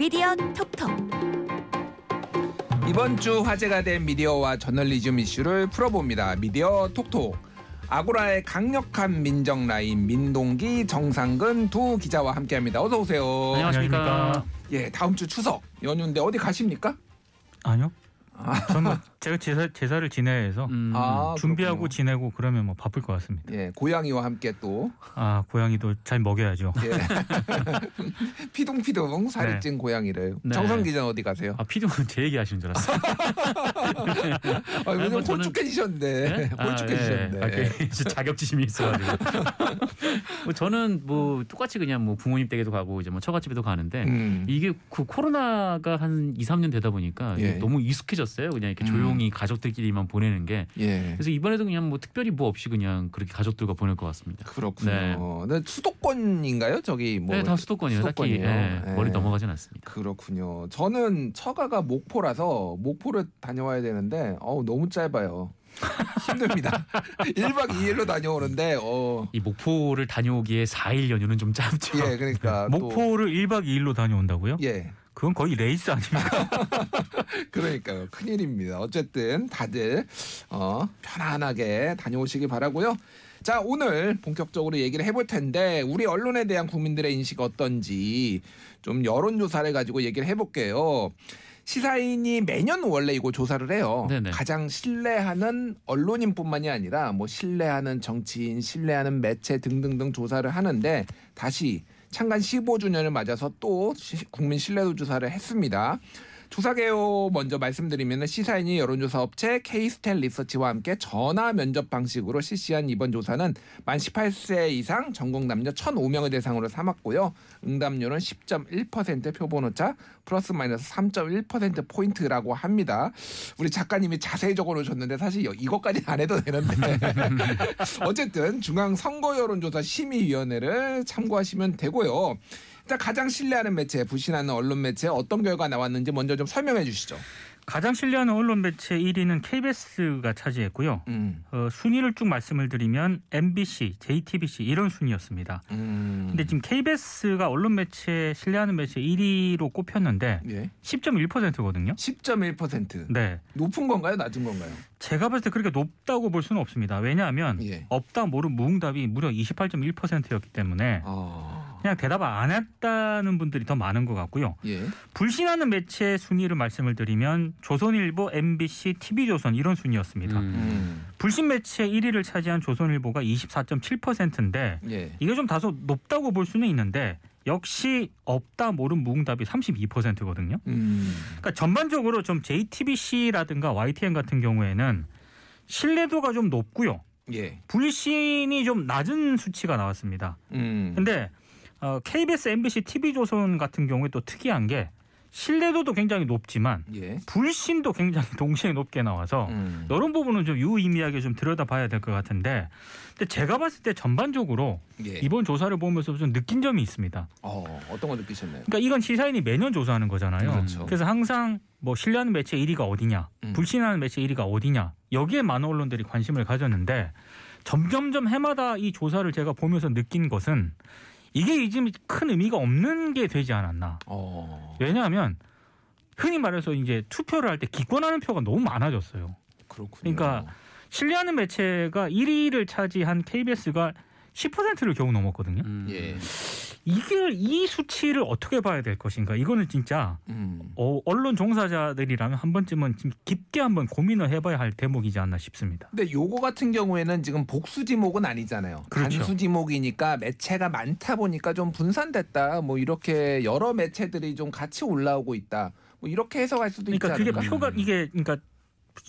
미디어 톡톡 이번 주 화제가 된 미디어와 저널리즘 이슈를 풀어봅니다. 미디어 톡톡. 아고라의 강력한 민정 라인 민동기 정상근 두 기자와 함께합니다. 어서 오세요. 안녕하십니까. 예, 다음 주 추석 연휴인데 어디 가십니까? 아니요. 아. 저는 제가 제사, 제사를 지내야 해서 음, 아, 준비하고 그렇군요. 지내고 그러면 뭐 바쁠 것 같습니다. 예, 고양이와 함께 또 아 고양이도 잘 먹여야죠. 예. 피둥피둥 살이 네. 찐 고양이를. 네. 정상 기자는 어디 가세요? 아 피디는 제 얘기 하시는 줄 알았어요. 아, 요즘 뭐 저는- 홀쭉해지셨는데. 네? 아, 홀쭉해지셨는데. 예. 아, 그 자격지심이 있어가지고. 뭐 저는 뭐 똑같이 그냥 뭐 부모님 댁에도 가고 이제 뭐 처갓집에도 가는데 음. 이게 그 코로나가 한 2, 3년 되다 보니까 예. 너무 익숙해졌어요. 그냥 이렇게 음. 조용히 가족들끼리만 보내는 게. 예. 그래서 이번에도 그냥 뭐 특별히 뭐 없이 그냥 그렇게 가족들과 보낼 것 같습니다. 그렇군요. 네. 네, 수도권인가요? 저기 뭐 네, 다 수도권이에요. 딱히 수도권이에요. 예, 예. 머리 넘어가진 않습니다. 그렇군요. 저는 처가가 목포라서 목포를 다녀와야 되는데 어우 너무 짧아요. 힘듭니다. 1박 2일로 다녀오는데 어 이 목포를 다녀오기에 4일 연휴는 좀 짧죠. 예, 그러니까 또- 목포를 1박 2일로 다녀온다고요? 예. 그건 거의 레이스 아닙니까? 그러니까요. 큰일입니다. 어쨌든 다들 어, 편안하게 다녀오시기 바라고요. 자, 오늘 본격적으로 얘기를 해볼 텐데 우리 언론에 대한 국민들의 인식 어떤지 좀 여론조사를 가지고 얘기를 해볼게요. 시사인이 매년 원래 이거 조사를 해요. 네네. 가장 신뢰하는 언론인뿐만이 아니라 뭐 신뢰하는 정치인, 신뢰하는 매체 등등등 조사를 하는데 다시 창간 15주년을 맞아서 또 시- 국민 신뢰도 조사를 했습니다. 조사 개요 먼저 말씀드리면 시사인이 여론조사 업체 케이스탯 리서치와 함께 전화 면접 방식으로 실시한 이번 조사는 만 18세 이상 전국 남녀 1,005명을 대상으로 삼았고요. 응답률은 10.1% 표본 오차 플러스 마이너스 3.1% 포인트라고 합니다. 우리 작가님이 자세히 적어놓으셨는데 사실 여- 이것까지 안 해도 되는데 어쨌든 중앙 선거 여론조사 심의위원회를 참고하시면 되고요. 일단 가장 신뢰하는 매체, 불신하는 언론 매체 어떤 결과 나왔는지 먼저 좀 설명해 주시죠. 가장 신뢰하는 언론 매체 1위는 KBS가 차지했고요. 음, 어, 순위를 쭉 말씀을 드리면 MBC, JTBC 이런 순위였습니다. 음, 근데 지금 KBS가 언론 매체 신뢰하는 매체 1위로 꼽혔는데 예, 10.1%거든요. 10.1% 네. 높은 건가요, 낮은 건가요? 제가 봤을 때 그렇게 높다고 볼 수는 없습니다. 왜냐하면 예. 없다 모른 무응답이 무려 28.1%였기 때문에 아, 그냥 대답을 안 했다는 분들이 더 많은 것 같고요. 예, 불신하는 매체 순위를 말씀을 드리면 조선일보, MBC, TV조선 이런 순위였습니다. 음. 음, 불신 매체 1위를 차지한 조선일보가 24.7%인데 예, 이게 좀 다소 높다고 볼 수는 있는데 역시 없다 모른 무응답이 32%거든요. 음, 그러니까 전반적으로 좀 JTBC라든가 YTN 같은 경우에는 신뢰도가 좀 높고요. 예, 불신이 좀 낮은 수치가 나왔습니다. 음, 근데 어, KBS, MBC, TV조선 같은 경우에 또 특이한 게 신뢰도도 굉장히 높지만 예, 불신도 굉장히 동시에 높게 나와서 음, 이런 부분은 좀 유의미하게 좀 들여다봐야 될 것 같은데 근데 제가 봤을 때 전반적으로 예, 이번 조사를 보면서 좀 느낀 점이 있습니다. 어, 어떤 거 느끼셨나요? 그러니까 이건 시사인이 매년 조사하는 거잖아요. 그렇죠. 그래서 항상 뭐 신뢰하는 매체 1위가 어디냐, 음. 불신하는 매체 1위가 어디냐 여기에 많은 언론들이 관심을 가졌는데 점점점 해마다 이 조사를 제가 보면서 느낀 것은 이게 이제 큰 의미가 없는 게 되지 않았나. 어, 왜냐하면 흔히 말해서 이제 투표를 할 때 기권하는 표가 너무 많아졌어요. 그렇군요. 그러니까 신뢰하는 매체가 1위를 차지한 KBS가 10%를 겨우 넘었거든요. 음. 예, 이게 이 수치를 어떻게 봐야 될 것인가? 이거는 진짜 음, 어, 언론 종사자들이라면 한 번쯤은 좀 깊게 한번 고민을 해봐야 할 대목이지 않나 싶습니다. 근데 요거 같은 경우에는 지금 복수 지목은 아니잖아요. 그렇죠. 단수 지목이니까 매체가 많다 보니까 좀 분산됐다. 뭐 이렇게 여러 매체들이 좀 같이 올라오고 있다. 뭐 이렇게 해석할 수도 그러니까 있지 그게 않을까? 표가 이게 그러니까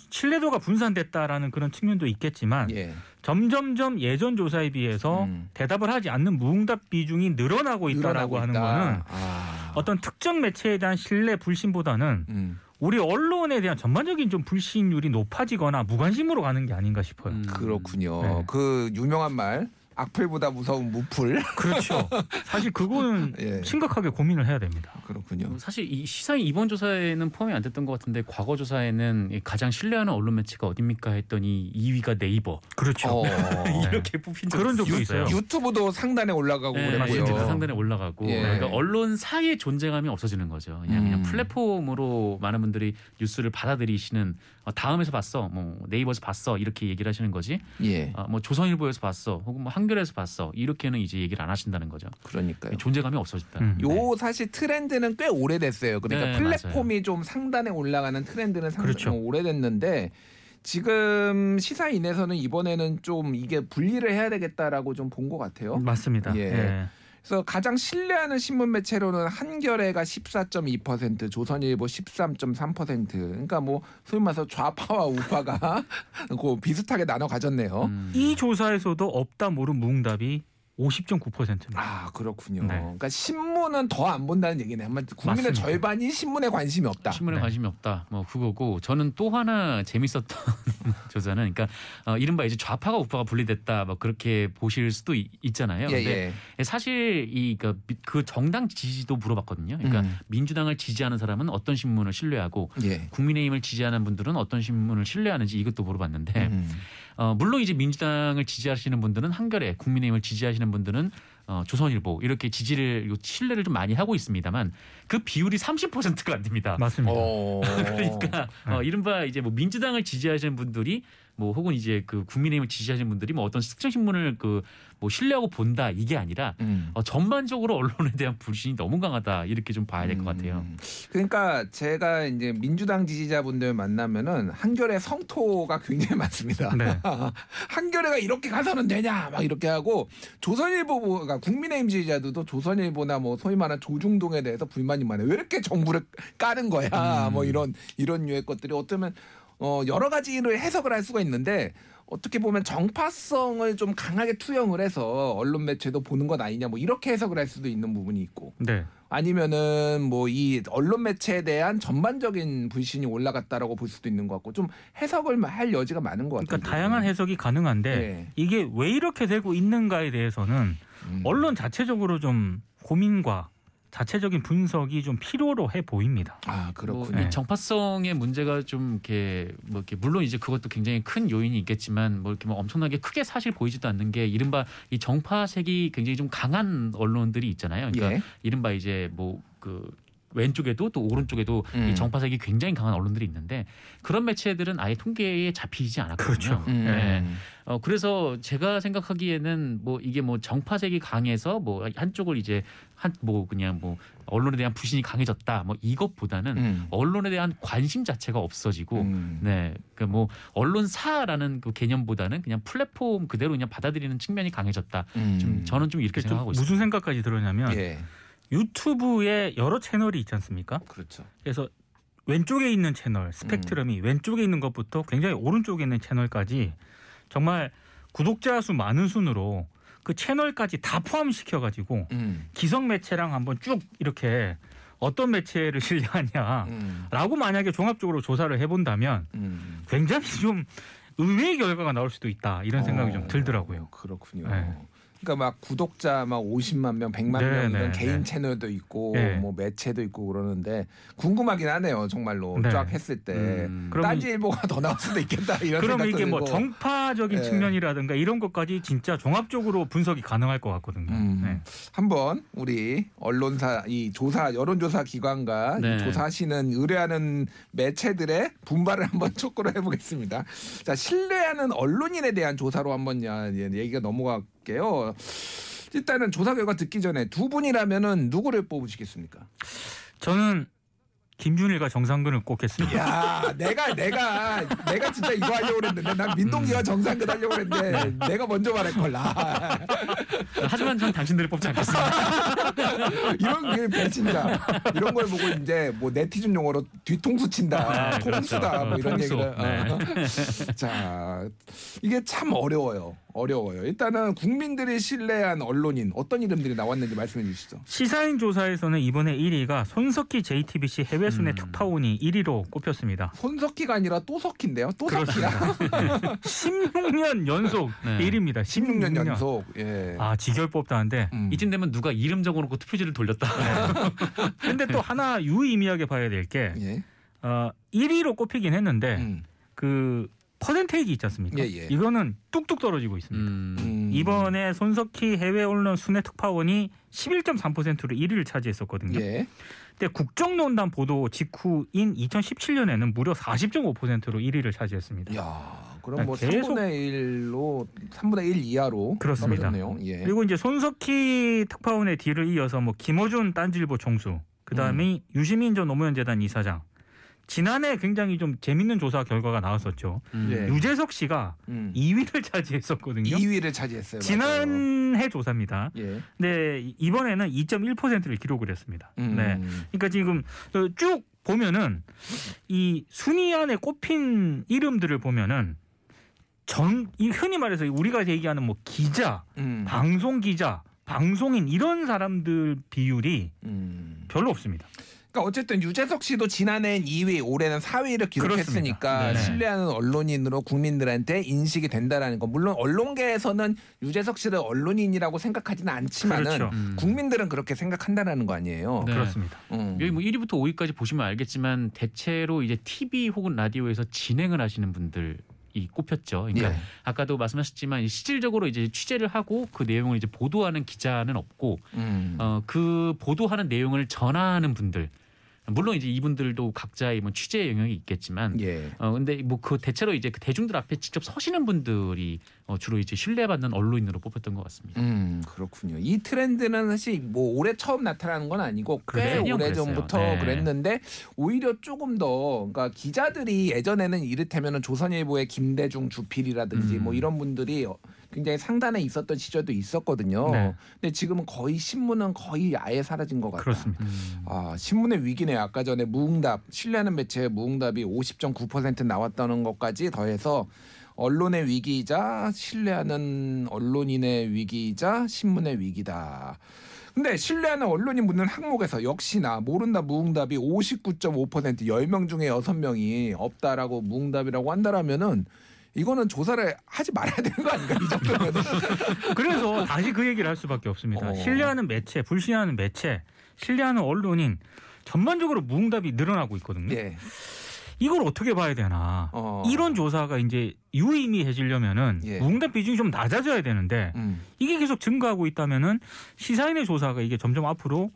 신뢰도가 분산됐다라는 그런 측면도 있겠지만 예. 점점점 예전 조사에 비해서 음. 대답을 하지 않는 무응답 비중이 늘어나고 있다라고 늘어나고 하는 있다. 거는 아. 어떤 특정 매체에 대한 신뢰 불신보다는 음. 우리 언론에 대한 전반적인 좀 불신율이 높아지거나 무관심으로 가는 게 아닌가 싶어요. 음. 그렇군요. 네. 그 유명한 말 악플보다 무서운 무플. 그렇죠. 사실 그거는 예. 심각하게 고민을 해야 됩니다. 그렇군요. 뭐 사실 이 시사인 이번 조사에는 포함이 안 됐던 것 같은데 과거 조사에는 이 가장 신뢰하는 언론 매체가 어딥니까 했더니 2위가 네이버 그렇죠. 어. 이렇게 뽑힌 적이 그런 적도 있어요. 있어요. 유튜브도 상단에 올라가고 네, 그랬고요. 맞습니다. 상단에 올라가고 예. 그러니까 언론사의 존재감이 없어지는 거죠. 그냥, 그냥 음. 플랫폼으로 많은 분들이 뉴스를 받아들이시는 어, 다음에서 봤어, 뭐 네이버에서 봤어 이렇게 얘기를 하시는 거지. 예. 어, 뭐 조선일보에서 봤어, 혹은 뭐 한겨레에서 봤어 이렇게는 이제 얘기를 안 하신다는 거죠. 그러니까요. 존재감이 없어졌다. 음. 요 사실 트렌드는 꽤 오래됐어요. 그러니까 네, 플랫폼이 좀 상단에 올라가는 트렌드는 상당히 그렇죠. 오래됐는데 지금 시사인에서는 이번에는 좀 이게 분리를 해야 되겠다라고 좀 본 것 같아요. 맞습니다. 예. 예. 그래서 가장 신뢰하는 신문 매체로는 한겨레가 14.2%, 조선일보 13.3%. 그러니까 뭐 소위 말해서 좌파와 우파가 그 비슷하게 나눠 가졌네요. 음. 이 조사에서도 없다 모른 무응답이 50.9%입니다. 아 그렇군요. 네. 그러니까 신문은 더 안 본다는 얘기네. 한마디 국민의 맞습니다. 절반이 신문에 관심이 없다. 신문에 네. 관심이 없다. 뭐 그거고 저는 또 하나 재밌었던 조사는 그러니까 어, 이른바 이제 좌파가 우파가 분리됐다. 뭐 그렇게 보실 수도 있, 잖아요 예, 근데 예. 사실 이그 그 정당 지지도 물어봤거든요. 그러니까 음. 민주당을 지지하는 사람은 어떤 신문을 신뢰하고 예. 국민의힘을 지지하는 분들은 어떤 신문을 신뢰하는지 이것도 물어봤는데 음. 어, 물론 이제 민주당을 지지하시는 분들은 한겨레, 국민의힘을 지지하시는 분들은 어, 조선일보 이렇게 지지를 요 신뢰를 좀 많이 하고 있습니다만 그 비율이 30%가 안 됩니다. 맞습니다. 어. 그러니까 어, 이른바 이제 뭐 민주당을 지지하시는 분들이 뭐 혹은 이제 그 국민의힘을 지지하시는 분들이 뭐 어떤 특정 신문을 그 뭐 신뢰하고 본다 이게 아니라 음. 어, 전반적으로 언론에 대한 불신이 너무 강하다 이렇게 좀 봐야 될것 같아요. 음. 그러니까 제가 이제 민주당 지지자분들 만나면은 한겨레 성토가 굉장히 많습니다. 네. 한겨레가 이렇게 가서는 되냐 막 이렇게 하고 조선일보가 국민의힘 지지자들도 조선일보나 뭐 소위 말하는 조중동에 대해서 불만이 많아요. 왜 이렇게 정부를 까는 거야? 음. 뭐 이런 이런 류의 것들이 어쩌면 어 여러 가지를 해석을 할 수가 있는데 어떻게 보면 정파성을 좀 강하게 투영을 해서 언론 매체도 보는 것 아니냐 뭐 이렇게 해석을 할 수도 있는 부분이 있고 네. 아니면은 뭐 이 언론 매체에 대한 전반적인 불신이 올라갔다라고 볼 수도 있는 것 같고 좀 해석을 할 여지가 많은 것 같아요. 그러니까 다양한 해석이 가능한데 네. 이게 왜 이렇게 되고 있는가에 대해서는 음. 언론 자체적으로 좀 고민과 자체적인 분석이 좀 필요로 해 보입니다. 아뭐 그렇군요. 네. 이 정파성의 문제가 좀 이렇게 뭐 이렇게 물론 이제 그것도 굉장히 큰 요인이 있겠지만 뭐 이렇게 뭐 엄청나게 크게 사실 보이지도 않는 게 이른바 이 정파색이 굉장히 좀 강한 언론들이 있잖아요. 그러니까 예. 이른바 이제 뭐그 왼쪽에도 또 오른쪽에도 음. 이 정파색이 굉장히 강한 언론들이 있는데 그런 매체들은 아예 통계에 잡히지 않았거든요. 그렇죠. 음. 네. 어 그래서 제가 생각하기에는 뭐 이게 뭐 정파색이 강해서 뭐 한쪽을 이제 한 뭐 그냥 뭐 언론에 대한 불신이 강해졌다 뭐 이것보다는 음. 언론에 대한 관심 자체가 없어지고 음. 네, 그뭐 언론사라는 그 개념보다는 그냥 플랫폼 그대로 그냥 받아들이는 측면이 강해졌다. 음. 좀 저는 좀 이렇게 좀 생각하고 있습니다. 무슨 생각까지 들었냐면 예. 유튜브에 여러 채널이 있지 않습니까? 그렇죠. 그래서 왼쪽에 있는 채널 스펙트럼이 왼쪽에 있는 것부터 굉장히 오른쪽에 있는 채널까지 정말 구독자 수 많은 순으로 그 채널까지 다 포함시켜 가지고 음. 기성 매체랑 한번 쭉 이렇게 어떤 매체를 신뢰하냐라고 음. 만약에 종합적으로 조사를 해본다면 음. 굉장히 좀 의외의 결과가 나올 수도 있다 이런 생각이 좀 어, 들더라고요. 그렇군요. 네. 그러니까 막 구독자 막 50만 명, 100만 네, 명 이런 네, 개인 네. 채널도 있고 네. 뭐 매체도 있고 그러는데 궁금하긴 하네요. 정말로 네. 쫙 했을 때 음. 그러면- 딴지 일보가 더 나올 수도 있겠다 이런 그러면 생각도 이게 뭐 들고. 정파적인 네. 측면이라든가 이런 것까지 진짜 종합적으로 분석이 가능할 것 같거든요. 음. 네. 한번 우리 언론사 이 조사 여론조사 기관과 이 네. 조사하시는 의뢰하는 매체들의 분발을 한번 촉구를 해보겠습니다. 자 신뢰하는 언론인에 대한 조사로 한번 야- 예, 얘기가 넘어 갈게요. 일단은 조사 결과 듣기 전에 두 분이라면은 누구를 뽑으시겠습니까? 저는 김준일과 정상근을 꼽겠습니다. 야, 내가 내가 내가 진짜 이거 하려고 그랬는데 난 민동기와 정상근 하려고 그랬는데 내가 먼저 말할 걸라. 하지만 전 당신들을 뽑지 않겠습니다. 이런 게 배신자 이런 걸 보고 이제 뭐 네티즌 용어로 뒤통수 친다 네, 통수다 그렇죠. 뭐 이런 통수. 얘기를 네. 어. 자 이게 참 어려워요 어려워요. 일단은 국민들이 신뢰한 언론인 어떤 이름들이 나왔는지 말씀해 주시죠. 시사인 조사에서는 이번에 1위가 손석희 JTBC 해외 순회 음. 특파원이 1위로 꼽혔습니다. 손석희가 아니라 또석희인데요. 또석희야. 16년 연속 네. 1위입니다. 16년 16년. 연속. 예. 아 지결 뽑다는데 음. 이쯤 되면 누가 이름 적어놓고 투표지를 돌렸다. 근데 또 하나 유의미하게 봐야 될게 예. 어, 1위로 꼽히긴 했는데 음. 그 퍼센테이지 있지 않습니까? 예, 예. 이거는 뚝뚝 떨어지고 있습니다. 음. 음. 이번에 손석희 해외 언론 순회 특파원이 11.3%로 1위를 차지했었거든요. 예. 근데 국정농단 보도 직후인 2017년에는 무려 40.5%로 1위를 차지했습니다. 야, 그럼 뭐 계속- 3분의 1로 3분의 1 이하로 그렇습니다. 예. 그리고 이제 손석희 특파원의 뒤를 이어서 뭐 김어준 딴지일보 총수, 그다음에 유시민 전 노무현 재단 이사장. 지난해 굉장히 좀 재밌는 조사 결과가 나왔었죠. 음. 예. 유재석 씨가 음. 2위를 차지했었거든요. 2위를 차지했어요. 지난해 조사입니다. 맞아요. 예. 근데 이번에는 2.1%를 기록을 했습니다. 음. 네. 그러니까 지금 쭉 보면은 이 순위 안에 꼽힌 이름들을 보면은 전 이 흔히 말해서 우리가 얘기하는 뭐 기자, 음. 방송 기자, 방송인 이런 사람들 비율이 음. 별로 없습니다. 그러니까 어쨌든 유재석 씨도 지난해엔 2위, 올해는 4위를 기록했으니까. 네네. 신뢰하는 언론인으로 국민들한테 인식이 된다라는 거. 물론 언론계에서는 유재석 씨를 언론인이라고 생각하지는 않지만은 그렇죠. 음. 국민들은 그렇게 생각한다라는 거 아니에요. 네. 그렇습니다. 음. 여기 뭐 1위부터 5위까지 보시면 알겠지만 대체로 이제 TV 혹은 라디오에서 진행을 하시는 분들 이 꼽혔죠. 그러니까 예. 아까도 말씀하셨지만 실질적으로 이제 취재를 하고 그 내용을 이제 보도하는 기자는 없고 음. 어, 그 보도하는 내용을 전하는 분들 물론 이제 이분들도 각자의 뭐 취재 영역이 있겠지만 예. 어 근데 뭐 그 대체로 이제 그 대중들 앞에 직접 서시는 분들이 어, 주로 이제 신뢰받는 언론인으로 뽑혔던 것 같습니다. 음 그렇군요. 이 트렌드는 사실 뭐 올해 처음 나타나는 건 아니고 꽤 오래. 전부터 네. 그랬는데 오히려 조금 더 그러니까 기자들이 예전에는 이를테면은 조선일보의 김대중 주필이라든지 음. 뭐 이런 분들이 굉장히 상단에 있었던 시절도 있었거든요. 네. 근데 지금은 거의 신문은 거의 아예 사라진 것 같아요. 그렇습니다. 음. 아, 신문의 위기네요. 아까 전에 무응답, 신뢰하는 매체의 무응답이 50.9% 나왔다는 것까지 더해서 언론의 위기이자 신뢰하는 언론인의 위기이자 신문의 위기다. 근데 신뢰하는 언론인 묻는 항목에서 역시나 모른다 무응답이 59.5% 10명 중에 6명이 없다라고 무응답이라고 한다라면은 이거는 조사를 하지 말아야 되는 거 아닌가 이 정도면 그래서 다시 그 얘기를 할 수밖에 없습니다. 어. 신뢰하는 매체, 불신하는 매체, 신뢰하는 언론인 전반적으로 무응답이 늘어나고 있거든요. 예. 이걸 어떻게 봐야 되나? 어. 이런 조사가 이제 유의미해지려면은 예. 무응답 비중이 좀 낮아져야 되는데 음. 이게 계속 증가하고 있다면은 시사인의 조사가 이게 점점 앞으로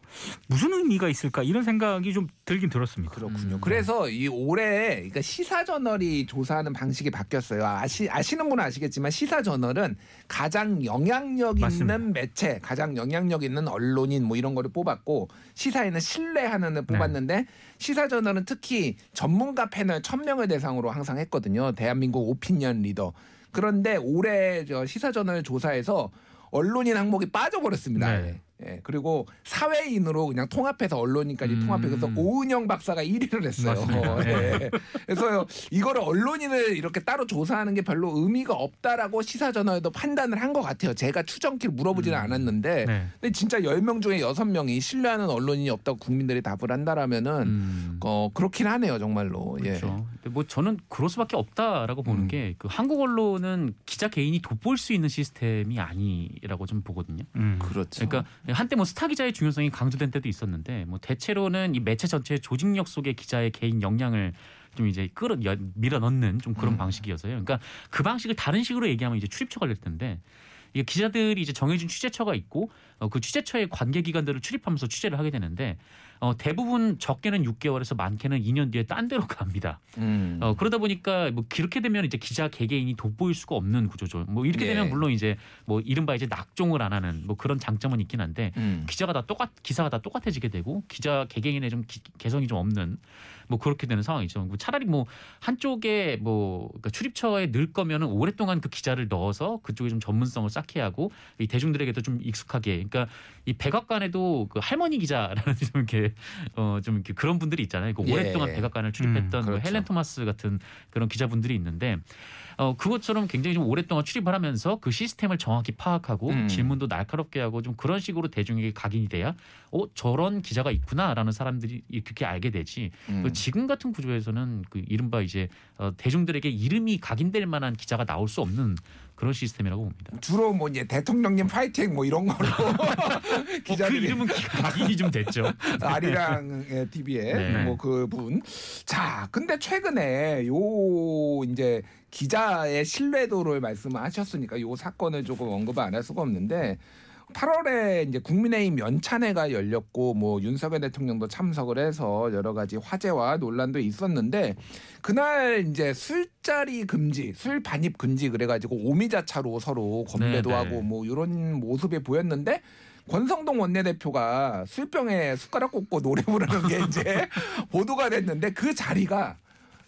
무슨 의미가 있을까 이런 생각이 좀 들긴 들었습니다. 그렇군요. 음. 그래서 이 올해 그러니까 시사 저널이 조사하는 방식이 바뀌었어요. 아시 아시는 분은 아시겠지만 시사 저널은 가장 영향력 있는 맞습니다. 매체, 가장 영향력 있는 언론인 뭐 이런 거를 뽑았고 시사인은 신뢰하는 네. 을 뽑았는데 시사 저널은 특히 전문가 패널 1000명을 대상으로 항상 했거든요. 대한민국 오피니언 리더. 그런데 올해 저 시사 저널 조사에서 언론인 항목이 빠져버렸습니다. 네. 예. 예, 그리고 사회인으로 그냥 통합해서 언론인까지 음. 통합해서 오은영 박사가 1위를 했어요. 맞습니다. 예. 그래서 이거를 언론인을 이렇게 따로 조사하는 게 별로 의미가 없다라고 시사저널도 판단을 한 것 같아요. 제가 추정키를 물어보지는 음. 않았는데 네. 근데 진짜 10명 중에 6명이 신뢰하는 언론인이 없다고 국민들이 답을 한다라면은 음. 어, 그렇긴 하네요, 정말로. 예. 그렇죠. 근데 뭐 저는 그럴 수밖에 없다라고 보는 음. 게그 한국 언론은 기자 개인이 돋보일 수 있는 시스템이 아니라고 좀 보거든요. 음. 그렇죠. 그러니까 한때 뭐 스타 기자의 중요성이 강조된 때도 있었는데 뭐 대체로는 이 매체 전체의 조직력 속에 기자의 개인 역량을 좀 이제 끌어 여- 밀어 넣는 좀 그런 음. 방식이어서요. 그러니까 그 방식을 다른 식으로 얘기하면 이제 출입처 관릴 텐데 이게 기자들이 이제 정해진 취재처가 있고 어, 그 취재처의 관계 기관들을 출입하면서 취재를 하게 되는데 어, 대부분 적게는 6개월에서 많게는 2년 뒤에 딴 데로 갑니다. 음. 어, 그러다 보니까 뭐 그렇게 되면 이제 기자 개개인이 돋보일 수가 없는 구조죠. 뭐 이렇게 예. 되면 물론 이제 뭐 이른바 이제 낙종을 안 하는 뭐 그런 장점은 있긴 한데 음. 기자가 다 똑같 기사가 다 똑같아지게 되고 기자 개개인의 좀 기- 개성이 좀 없는 뭐 그렇게 되는 상황이죠. 뭐 차라리 뭐 한쪽에 뭐 그러니까 출입처에 넣을 거면은 오랫동안 그 기자를 넣어서 그쪽에 좀 전문성을 쌓게 하고 이 대중들에게도 좀 익숙하게 그러니까 이 백악관에도 그 할머니 기자라는 좀 이렇게 어좀 이렇게 그런 분들이 있잖아요. 그 예. 오랫동안 백악관을 출입했던 음, 그 그렇죠. 헬렌 토마스 같은 그런 기자분들이 있는데 어, 그것처럼 굉장히 좀 오랫동안 출입을 하면서 그 시스템을 정확히 파악하고 음. 질문도 날카롭게 하고 좀 그런 식으로 대중에게 각인이 돼야 어 저런 기자가 있구나라는 사람들이 그렇게 알게 되지. 음. 그 지금 같은 구조에서는 그 이른바 이제 어, 대중들에게 이름이 각인될 만한 기자가 나올 수 없는 그런 시스템이라고 봅니다. 주로 뭐 이제 대통령님 파이팅 뭐 이런 걸로 어, 그 기자들이 이름은 각인이 좀 됐죠. 아리랑 TV에 네. 뭐 그 분. 자, 근데 최근에 요 이제 기자의 신뢰도를 말씀하셨으니까 요 사건을 조금 언급을 안 할 수가 없는데 8월에 이제 국민의힘 연찬회가 열렸고 뭐 윤석열 대통령도 참석을 해서 여러 가지 화제와 논란도 있었는데 그날 이제 술자리 금지, 술 반입 금지 그래가지고 오미자차로 서로 건배도 네, 네. 하고 뭐 이런 모습이 보였는데 권성동 원내대표가 술병에 숟가락 꽂고 노래 부르는 게 이제 보도가 됐는데 그 자리가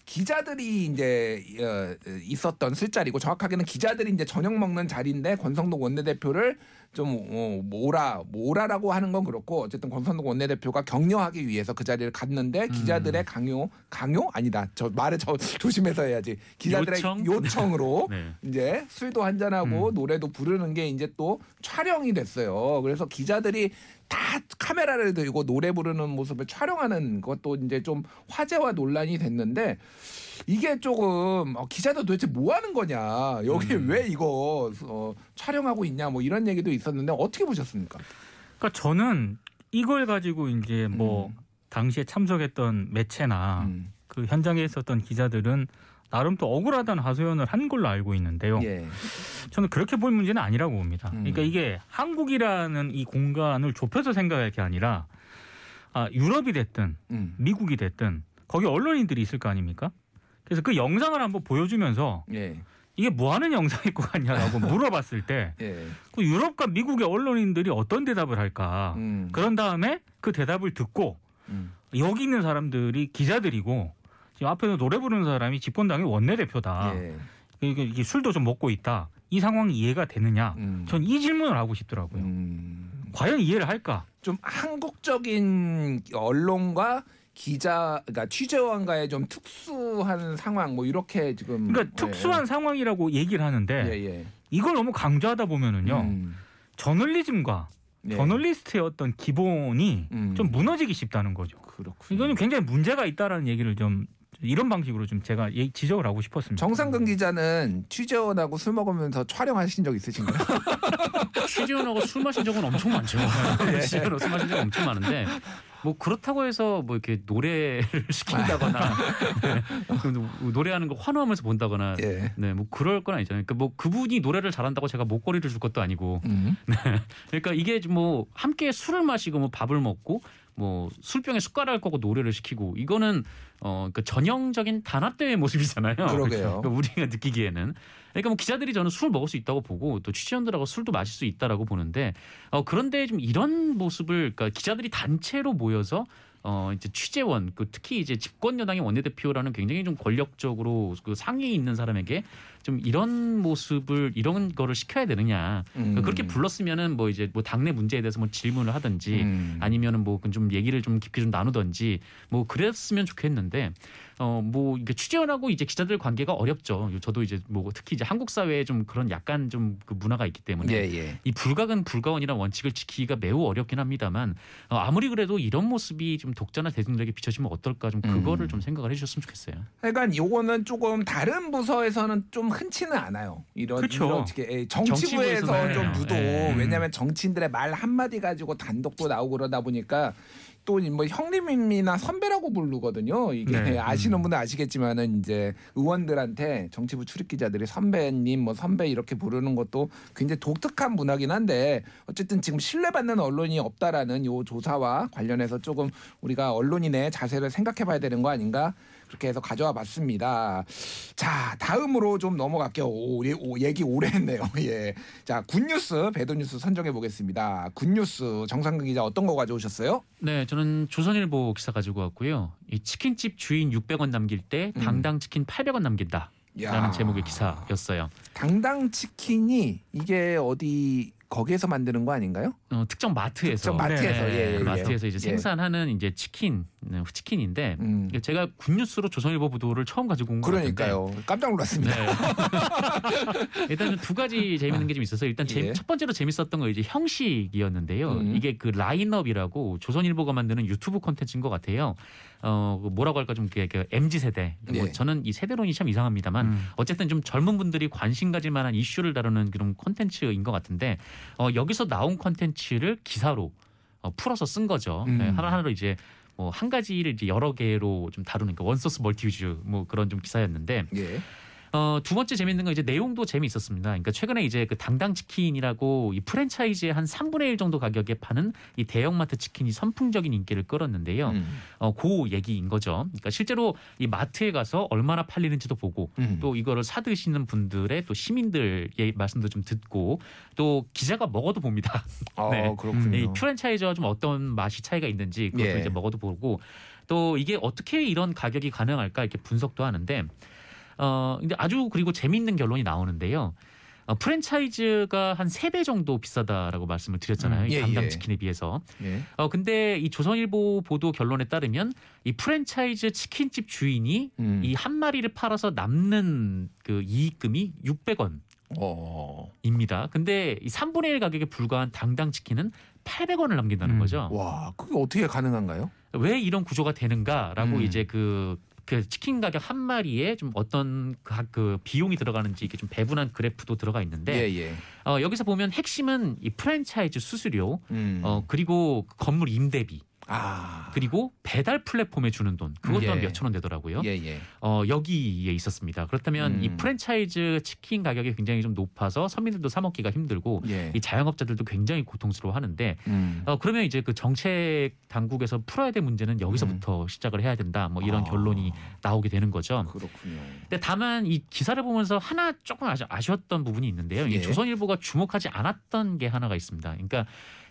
기자들이 이제 어, 있었던 술자리고 정확하게는 기자들이 이제 저녁 먹는 자리인데 권성동 원내대표를 좀 어, 모라 모라라고 하는 건 그렇고 어쨌든 권성동 원내대표가 격려하기 위해서 그 자리를 갔는데 기자들의 강요 강요 아니다 저 말을 저 조심해서 해야지 기자들의 요청? 요청으로 네. 이제 술도 한잔하고 노래도 부르는 게 이제 또 촬영이 됐어요. 그래서 기자들이 다 카메라를 들고 노래 부르는 모습을 촬영하는 것도 이제 좀 화제와 논란이 됐는데 이게 조금 어, 기자들 도대체 뭐 하는 거냐 여기 음. 왜 이거 어, 촬영하고 있냐 뭐 이런 얘기도 있었는데 어떻게 보셨습니까? 그러니까 저는 이걸 가지고 이제 뭐 음. 당시에 참석했던 매체나 음. 그 현장에 있었던 기자들은 나름 또 억울하다는 하소연을 한 걸로 알고 있는데요. 예. 저는 그렇게 볼 문제는 아니라고 봅니다. 음. 그러니까 이게 한국이라는 이 공간을 좁혀서 생각할 게 아니라 아, 유럽이 됐든 음. 미국이 됐든 거기 언론인들이 있을 거 아닙니까? 그래서 그 영상을 한번 보여주면서 예. 이게 뭐 하는 영상일 것 같냐라고 물어봤을 때 예. 그 유럽과 미국의 언론인들이 어떤 대답을 할까? 음. 그런 다음에 그 대답을 듣고 음. 여기 있는 사람들이 기자들이고 지금 앞에서 노래 부르는 사람이 집권당의 원내대표다. 예. 이게, 이게 술도 좀 먹고 있다. 이 상황이 이해가 되느냐? 음. 전이 질문을 하고 싶더라고요. 음. 과연 이해를 할까? 좀 한국적인 언론과 기자, 그러니까 취재원과의 좀 특수한 상황, 뭐 이렇게 지금. 그러니까 예, 특수한 상황이라고 얘기를 하는데 예, 예. 이걸 너무 강조하다 보면은요 음, 저널리즘과 예. 저널리스트의 어떤 기본이 음. 좀 무너지기 쉽다는 거죠. 그렇군요. 이거는 굉장히 문제가 있다라는 얘기를 좀 이런 방식으로 좀 제가 얘기- 지적을 하고 싶었습니다. 정상근 기자는 취재원하고 술 먹으면서 촬영하신 적 있으신가요? 취재원하고 술 마신 적은 엄청 많죠. 네. 취재원하고 술 마신 적은 엄청 많은데 뭐 그렇다고 해서 뭐 이렇게 노래를 시킨다거나 네. 그럼 노래하는 걸 환호하면서 본다거나 예. 네, 뭐 그럴 건 아니잖아요. 그러니까 뭐 그분이 노래를 잘한다고 제가 목걸이를 줄 것도 아니고 음. 그러니까 이게 뭐 함께 술을 마시고 뭐 밥을 먹고 뭐 술병에 숟가락을 꽂고 노래를 시키고 이거는 어 그러니까 전형적인 단합대회 모습이잖아요. 그러게요. 그러니까 우리가 느끼기에는 그러니까 뭐 기자들이 저는 술 먹을 수 있다고 보고 또 취재원들하고 술도 마실 수 있다라고 보는데 어 그런데 좀 이런 모습을 그러니까 기자들이 단체로 모여서 어 이제 취재원 그 특히 이제 집권 여당의 원내대표라는 굉장히 좀 권력적으로 그 상위에 있는 사람에게 좀 이런 모습을 이런 거를 시켜야 되느냐 음. 그렇게 불렀으면은 뭐 이제 뭐 당내 문제에 대해서 뭐 질문을 하든지 음. 아니면은 뭐 좀 얘기를 좀 깊이 좀 나누던지 뭐 그랬으면 좋겠는데 어뭐 이게 취재원하고 이제 기자들 관계가 어렵죠. 저도 이제 뭐 특히 이제 한국 사회에 좀 그런 약간 좀 그 문화가 있기 때문에 예, 예. 이 불가근 불가원이라는 원칙을 지키기가 매우 어렵긴 합니다만 어, 아무리 그래도 이런 모습이 좀 독자나 대중들에게 비춰지면 어떨까 좀 그거를 음. 좀 생각을 해주셨으면 좋겠어요. 하여간 요거는 조금 다른 부서에서는 좀 흔치는 않아요. 이런. 이렇게 예, 정치부에서 좀. 유독 예. 왜냐하면 정치인들의 말 한마디 가지고 단독도 나오고 그러다 보니까 또 뭐 형님이나 선배라고 부르거든요. 이게 네. 아시는 분은 아시겠지만은 이제 의원들한테 정치부 출입 기자들이 선배님 뭐 선배 이렇게 부르는 것도 굉장히 독특한 문화긴 한데 어쨌든 지금 신뢰받는 언론이 없다라는 요 조사와 관련해서 조금 우리가 언론인의 자세를 생각해봐야 되는 거 아닌가 그렇게 해서 가져와 봤습니다. 자 다음으로 좀 넘어갈게요. 오, 예- 오, 얘기 오래 했네요. 예. 자 굿뉴스 배드뉴스 선정해 보겠습니다. 굿뉴스 정상근 기자 어떤 거 가져오셨어요? 네, 저는 조선일보 기사 가지고 왔고요. 이 치킨집 주인 600원 남길 때 음. 당당 치킨 800원 남긴다. 야. 라는 제목의 기사였어요. 당당 치킨이 이게 어디 거기에서 만드는 거 아닌가요? 어, 특정 마트에서 특정 마트에서 네, 예, 예, 예. 마트에서 이제 예. 생산하는 이제 치킨 네, 치킨인데 음. 제가 굿뉴스로 조선일보 보도를 처음 가지고 온것 같은데 그러니까요. 깜짝 놀랐습니다. 네. 일단 두 가지 재밌는 게 좀 있어서 일단 재- 예. 첫 번째로 재밌었던 건 이제 형식이었는데요. 음. 이게 그 라인업이라고 조선일보가 만드는 유튜브 콘텐츠인 것 같아요. 어그 뭐라고 할까 좀그 MZ 세대. 뭐 예. 저는 이 세대론이 참 이상합니다만 음. 어쨌든 좀 젊은 분들이 관심 가질 만한 이슈를 다루는 그런 콘텐츠인 것 같은데 어, 여기서 나온 콘텐츠를 기사로 어, 풀어서 쓴 거죠. 음. 네, 하나하나로 이제 뭐한 가지를 이제 여러 개로 좀 다루는 그 one source multi-use 뭐 그런 좀 기사였는데 예. 어, 두 번째 재밌는 건 이제 내용도 재미있었습니다. 그러니까 최근에 이제 그 당당 치킨이라고 이 프랜차이즈의 한 3분의 1 정도 가격에 파는 이 대형마트 치킨이 선풍적인 인기를 끌었는데요. 음. 어, 그 얘기인 거죠. 그러니까 실제로 이 마트에 가서 얼마나 팔리는지도 보고 음. 또 이거를 사드시는 분들의 또 시민들의 말씀도 좀 듣고 또 기자가 먹어도 봅니다. 어, 네. 그렇군요. 이 프랜차이즈와 좀 어떤 맛이 차이가 있는지 그것도 예. 이제 먹어도 보고 또 이게 어떻게 이런 가격이 가능할까 이렇게 분석도 하는데 어 근데 아주 그리고 재미있는 결론이 나오는데요. 어, 프랜차이즈가 한 세 배 정도 비싸다라고 말씀을 드렸잖아요. 음, 이 예, 담당 예. 치킨에 비해서. 예. 어 근데 이 조선일보 보도 결론에 따르면 이 프랜차이즈 치킨집 주인이 음. 이한 마리를 팔아서 남는 그 이익금이 600원. 어. 입니다. 근데 이 3분의 1 가격에 불과한 당당 치킨은 800원을 남긴다는 음. 거죠. 와, 그게 어떻게 가능한가요? 왜 이런 구조가 되는가라고 음. 이제 그, 그 치킨 가격 한 마리에 좀 어떤 그, 그 비용이 들어가는지 이게 좀 배분한 그래프도 들어가 있는데 예, 예. 어, 여기서 보면 핵심은 이 프랜차이즈 수수료 음. 어, 그리고 그 건물 임대비 아. 그리고 배달 플랫폼에 주는 돈 그것 또한 예. 몇천 원 되더라고요. 예, 예. 어, 여기에 있었습니다. 그렇다면 음. 이 프랜차이즈 치킨 가격이 굉장히 좀 높아서 서민들도 사 먹기가 힘들고 예. 이 자영업자들도 굉장히 고통스러워하는데 음. 어, 그러면 이제 그 정책 당국에서 풀어야 될 문제는 여기서부터 시작을 해야 된다. 뭐 이런 아, 결론이 나오게 되는 거죠. 그렇군요. 근데 다만 이 기사를 보면서 하나 조금 아쉬- 아쉬웠던 부분이 있는데요. 이 예. 조선일보가 주목하지 않았던 게 하나가 있습니다. 그러니까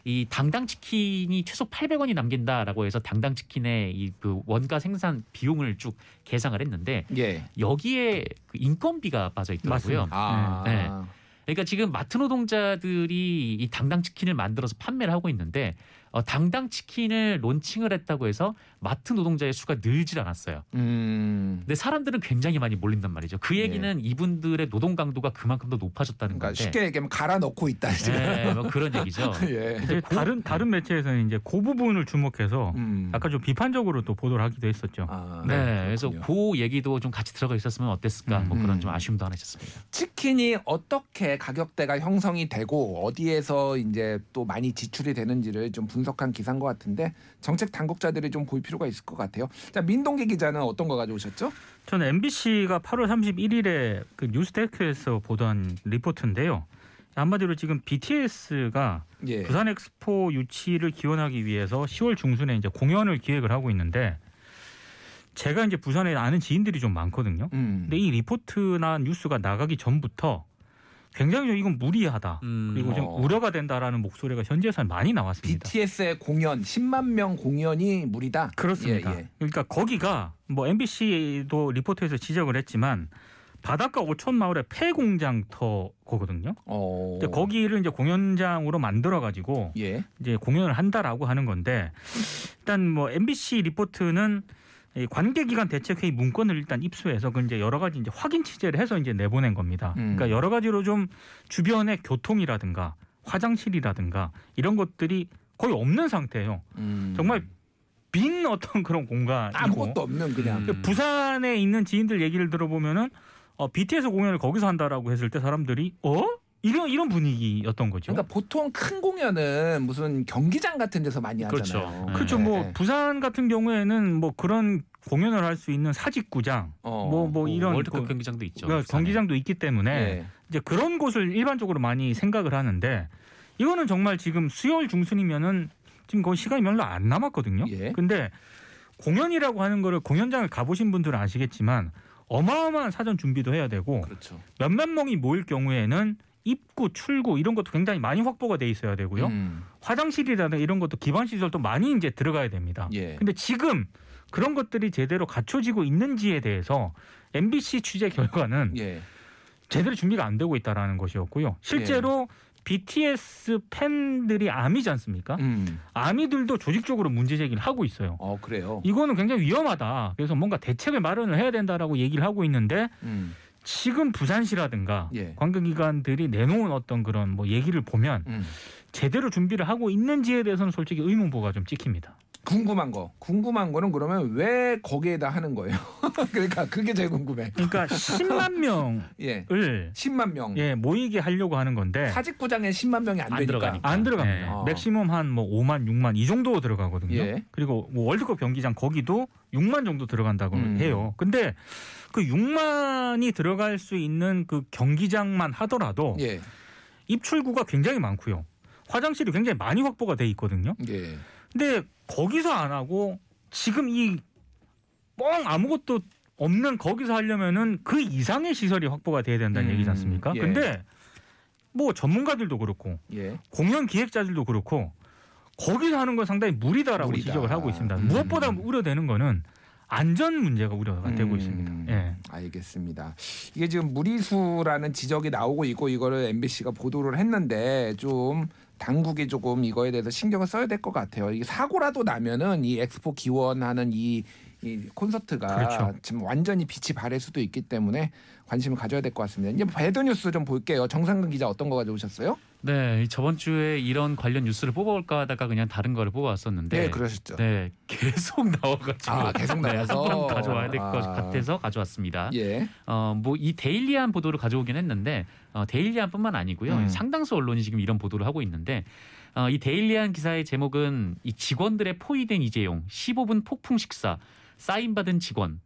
이 당당 치킨이 최소 800원이 남긴다라고 해서 당당 치킨의 이 그 원가 생산 비용을 쭉 계상을 했는데 예. 여기에 그 인건비가 빠져 있더라고요. 아. 네. 그러니까 지금 마트 노동자들이 이 당당 치킨을 만들어서 판매를 하고 있는데 어, 당당 치킨을 론칭을 했다고 해서 마트 노동자의 수가 늘질 않았어요. 음. 근데 사람들은 굉장히 많이 몰린단 말이죠. 그 얘기는 이분들의 노동 강도가 그만큼 더 높아졌다는 그러니까 건데. 쉽게 얘기하면 갈아 넣고 있다 지금. 네, 뭐 그런 얘기죠. 예. 이제 다른 다른 매체에서는 이제 그 부분을 주목해서 음. 약간 좀 비판적으로 또 보도를 하기도 했었죠. 아, 네, 그래서 그렇군요. 그 얘기도 좀 같이 들어가 있었으면 어땠을까? 뭐 음. 그런 좀 아쉬움도 하나 있었습니다. 치킨이 어떻게 가격대가 형성이 되고 어디에서 이제 또 많이 지출이 되는지를 좀 분석 한 기사인 것 같은데 정책 당국자들이 좀 볼 필요가 있을 것 같아요. 자 민동기 기자는 어떤 거 가져오셨죠? 저는 MBC가 8월 31일에 그 뉴스데스크에서 보도한 리포트인데요. 한마디로 지금 BTS가 예. 부산 엑스포 유치를 기원하기 위해서 10월 중순에 이제 공연을 기획을 하고 있는데 제가 이제 부산에 아는 지인들이 좀 많거든요. 음. 근데 이 리포트나 뉴스가 나가기 전부터 굉장히 좀 이건 무리하다. 음, 그리고 좀 어. 우려가 된다라는 목소리가 현지에서 많이 나왔습니다. BTS의 공연 10만 명 공연이 무리다. 그렇습니다. 예, 예. 그러니까 거기가 뭐 MBC도 리포트에서 지적을 했지만 바닷가 오천 마을의 폐 공장터거든요. 어. 근데 거기를 이제 공연장으로 만들어 가지고 예. 이제 공연을 한다라고 하는 건데 일단 뭐 MBC 리포트는 이 관계기관 대책회의 문건을 일단 입수해서 그 이제 여러 가지 이제 확인 취재를 해서 이제 내보낸 겁니다. 음. 그러니까 여러 가지로 좀 주변의 교통이라든가 화장실이라든가 이런 것들이 거의 없는 상태예요. 음. 정말 빈 어떤 그런 공간이고 아무것도 없는 그냥. 음. 부산에 있는 지인들 얘기를 들어보면은 어, BTS 공연을 거기서 한다라고 했을 때 사람들이 어 이런 이런 분위기였던 거죠. 그러니까 보통 큰 공연은 무슨 경기장 같은 데서 많이 그렇죠. 하잖아요. 네. 그렇죠. 네, 뭐 네. 부산 같은 경우에는 뭐 그런 공연을 할 수 있는 사직구장, 어. 뭐뭐 이런 월드컵 그- 경기장도 있죠. 그 경기장도 있기 때문에 예. 이제 그런 곳을 일반적으로 많이 생각을 하는데 이거는 정말 지금 수요일 중순이면은 지금 거의 시간이 별로 안 남았거든요. 예. 근데 공연이라고 하는 거를 공연장을 가보신 분들은 아시겠지만 어마어마한 사전 준비도 해야 되고 그렇죠. 몇몇 명이 모일 경우에는 입구, 출구 이런 것도 굉장히 많이 확보가 돼 있어야 되고요. 음. 화장실이라든가 이런 것도 기반 시설도 많이 이제 들어가야 됩니다. 예. 근데 지금 그런 것들이 제대로 갖춰지고 있는지에 대해서 MBC 취재 결과는 예. 제대로 준비가 안 되고 있다라는 것이었고요. 실제로 BTS 팬들이 아미지 않습니까? 음. 아미들도 조직적으로 문제 제기를 하고 있어요. 어 그래요. 이거는 굉장히 위험하다. 그래서 뭔가 대책을 마련을 해야 된다라고 얘기를 하고 있는데 음. 지금 부산시라든가 예. 관계기관들이 내놓은 어떤 그런 뭐 얘기를 보면 음. 제대로 준비를 하고 있는지에 대해서는 솔직히 의문부가 좀 찍힙니다. 궁금한 거. 궁금한 거는 그러면 왜 거기에다 하는 거예요? 그러니까 그게 제일 궁금해. 그러니까 10만 명을 예. 10만 명. 예, 모이게 하려고 하는 건데 사직구장에 10만 명이 안, 안 되니까. 들어가니까. 안 들어갑니다. 네. 어. 맥시멈 한 뭐 5만, 6만 이 정도 들어가거든요. 예. 그리고 뭐 월드컵 경기장 거기도 6만 정도 들어간다고 음. 해요. 근데 그 6만이 들어갈 수 있는 그 경기장만 하더라도 예. 입출구가 굉장히 많고요. 화장실이 굉장히 많이 확보가 돼 있거든요. 예. 근데 거기서 안 하고 지금 이 뻥 아무것도 없는 거기서 하려면은 그 이상의 시설이 확보가 돼야 된다는 음, 얘기지 않습니까? 예. 근데 뭐 전문가들도 그렇고 예. 공연 기획자들도 그렇고 거기서 하는 건 상당히 무리다라고 무리다. 지적을 하고 있습니다. 음. 무엇보다 우려되는 거는 안전 문제가 우려가 되고 음, 있습니다. 예. 알겠습니다. 이게 지금 무리수라는 지적이 나오고 있고 이거를 MBC가 보도를 했는데 좀 당국이 조금 이거에 대해서 신경을 써야 될 것 같아요. 이게 사고라도 나면은 이 엑스포 기원하는 이, 이 콘서트가 그렇죠. 지금 완전히 빛이 바랄 수도 있기 때문에 관심을 가져야 될 것 같습니다. 이제 bad news 좀 볼게요. 정상근 기자 어떤 거 가져오셨어요? 네, 저번 주에 이런 관련 뉴스를 뽑아올까 하다가 그냥 다른 거를 뽑아왔었는데 네, 그러셨죠. 네, 계속 나와가지고 아, 계속 나와서? 한번 가져와야 될것 아. 같아서 가져왔습니다. 예. 어, 뭐 이 데일리안 보도를 가져오긴 했는데 어, 데일리안뿐만 아니고요. 음. 상당수 언론이 지금 이런 보도를 하고 있는데 어, 이 데일리안 기사의 제목은 이 직원들에 포위된 이재용 15분 폭풍 식사 사인 받은 직원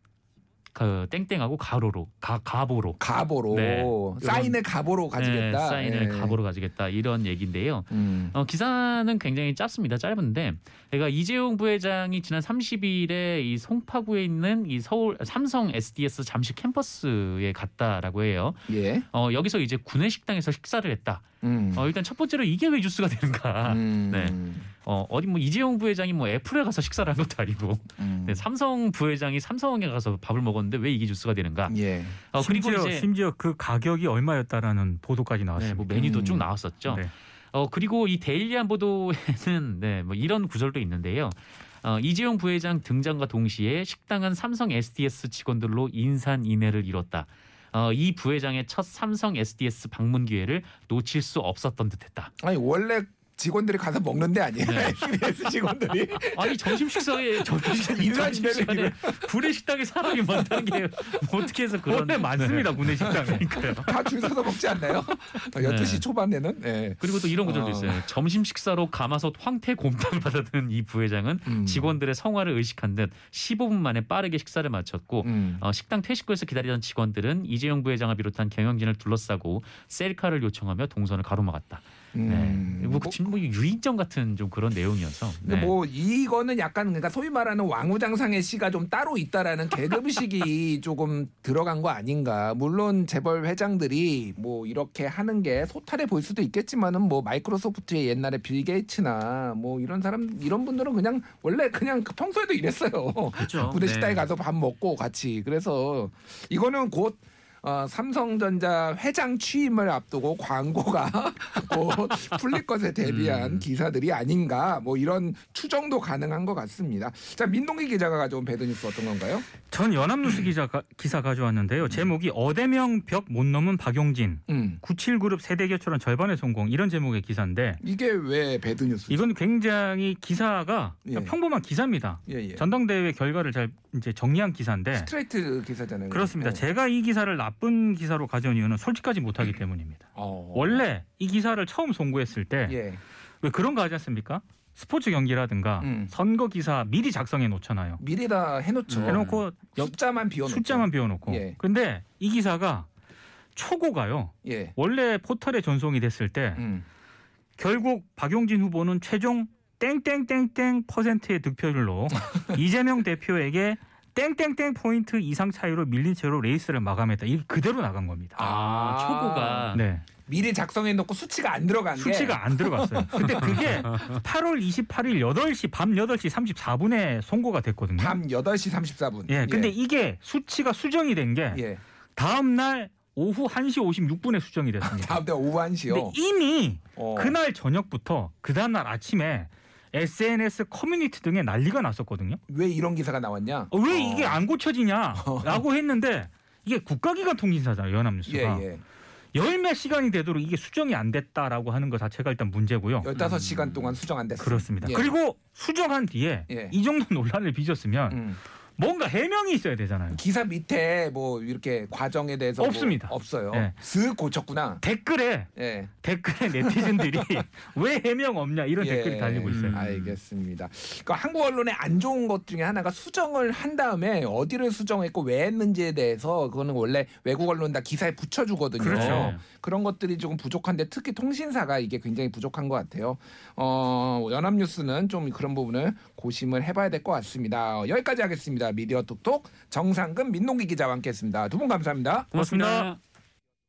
그 땡땡하고 가로로 가 가보로 가보로 네. 사인을 가보로 가지겠다. 네, 사인을 예. 가보로 가지겠다 이런 얘기인데요. 음. 어, 기사는 굉장히 짧습니다. 짧은데 그러니까 이재용 부회장이 지난 30일에 이 송파구에 있는 이 서울 삼성 SDS 잠실 캠퍼스에 갔다라고 해요. 예. 어, 여기서 이제 구내식당에서 식사를 했다. 음. 어, 일단 첫 번째로 이게 왜 뉴스가 되는가? 음. 네. 어, 어디 뭐 이재용 부회장이 뭐 애플에 가서 식사를 한 것도 아니고 음. 네, 삼성 부회장이 삼성에 가서 밥을 먹었는데 왜 이게 뉴스가 되는가? 예. 어, 그리고 심지어, 이제 심지어 그 가격이 얼마였다라는 보도까지 네, 나왔습니다. 뭐 메뉴도 음. 쭉 나왔었죠. 네. 어 그리고 이 데일리안 보도에는 네, 뭐 이런 구절도 있는데요. 어, 이재용 부회장 등장과 동시에 식당은 삼성 SDS 직원들로 인산인해를 이뤘다. 어, 이 부회장의 첫 삼성 SDS 방문 기회를 놓칠 수 없었던 듯했다. 아니 원래 직원들이 가서 먹는 데 아니에요? 네. SBS 직원들이 아니 점심 식사에 점심, 점심 시간에 구내 식당에 사람이 많다는 게 어떻게 해서 그런 원래 많습니다 구내 식당에. 그러니까요. 다줄 서서 먹지 않나요? 12시 초반에는 네. 그리고 또 이런 구절도 어. 있어요. 점심 식사로 가마솥 황태 곰탕을 받아든 이 부회장은 음. 직원들의 성화를 의식한 듯 15분 만에 빠르게 식사를 마쳤고 음. 어, 식당 퇴식구에서 기다리던 직원들은 이재용 부회장을 비롯한 경영진을 둘러싸고 셀카를 요청하며 동선을 가로막았다. 네. 음. 뭐, 뭐, 지금 뭐 유인점 같은 좀 그런 내용이어서. 근데 네. 뭐 이거는 약간 그러니까 소위 말하는 왕우장상의 씨가 좀 따로 있다라는 계급식이 조금 들어간 거 아닌가. 물론 재벌 회장들이 뭐 이렇게 하는 게 소탈해 보일 수도 있겠지만은 뭐 마이크로소프트의 옛날에 빌 게이츠나 뭐 이런 사람 이런 분들은 그냥 원래 그냥 평소에도 이랬어요. 그렇죠. 부대 식당에 네. 가서 밥 먹고 같이 그래서 이거는 곧 어, 삼성전자 회장 취임을 앞두고 광고가 곧 풀릴 것에 대비한 음. 기사들이 아닌가 뭐 이런 추정도 가능한 것 같습니다. 자 민동기 기자가 가져온 배드뉴스 어떤 건가요? 전 연합뉴스 기자 기사 가져왔는데요. 제목이 어대명 벽 못 넘은 박용진 음 97그룹 세대 교체론 절반의 성공 이런 제목의 기사인데 이게 왜 배드뉴스? 이건 굉장히 기사가 예. 평범한 기사입니다. 예 예. 전당대회 결과를 잘 이제 정리한 기사인데 스트레이트 기사잖아요. 그렇습니다. 네. 제가 이 기사를 나쁜 기사로 가져온 이유는 솔직하지 못하기 때문입니다. 어. 원래 이 기사를 처음 송구했을 때왜예 그런 거 하지 않습니까? 스포츠 경기라든가 음. 선거 기사 미리 작성해 놓잖아요. 미리 다 해놓죠. 음. 해놓고 여- 숫자만 비워놓죠. 숫자만 비워놓고. 예. 근데 이 기사가 초고가요. 예. 원래 포털에 전송이 됐을 때 음. 결국 박용진 후보는 최종 땡땡땡땡 퍼센트의 득표율로 이재명 대표에게 땡땡땡 포인트 이상 차이로 밀린 채로 레이스를 마감했다. 이게 그대로 나간 겁니다. 아, 초고가 네. 미리 작성해 놓고 수치가 안 들어간 게 수치가 안 들어갔어요. 근데 그게 8월 28일 8시 밤 8시 34분에 송고가 됐거든요. 밤 8시 34분. 예. 근데 이게 수치가 수정이 된게 예. 다음 날 오후 1시 56분에 수정이 됐습니다. 다음 날 오후 1시요. 근데 이미 어. 그날 저녁부터 그 다음 날 아침에 SNS 커뮤니티 등에 난리가 났었거든요. 왜 이런 기사가 나왔냐? 어, 왜 어. 이게 안 고쳐지냐라고 했는데 이게 국가기관 통신사잖아요. 연합뉴스가. 예, 예. 열몇 시간이 되도록 이게 수정이 안 됐다라고 하는 것 자체가 일단 문제고요. 15시간 동안 수정 안 됐어요. 그렇습니다. 예. 그리고 수정한 뒤에 예. 이 정도 논란을 빚었으면 음. 뭔가 해명이 있어야 되잖아요. 기사 밑에 뭐 이렇게 과정에 대해서 없습니다. 뭐 없어요. 예. 슥 고쳤구나. 댓글에 예. 댓글에 네티즌들이 왜 해명 없냐 이런 예. 댓글이 달리고 있어요. 음. 알겠습니다. 그러니까 한국 언론의 안 좋은 것 중에 하나가 수정을 한 다음에 어디를 수정했고 왜 했는지에 대해서 그거는 원래 외국 언론 다 기사에 붙여주거든요. 그렇죠. 그런 것들이 조금 부족한데 특히 통신사가 이게 굉장히 부족한 것 같아요. 어, 연합뉴스는 좀 그런 부분을 고심을 해봐야 될 것 같습니다. 어, 여기까지 하겠습니다. 미디어 톡톡 정상근 민동기 기자와 함께했습니다. 두 분 감사합니다. 고맙습니다. 고맙습니다.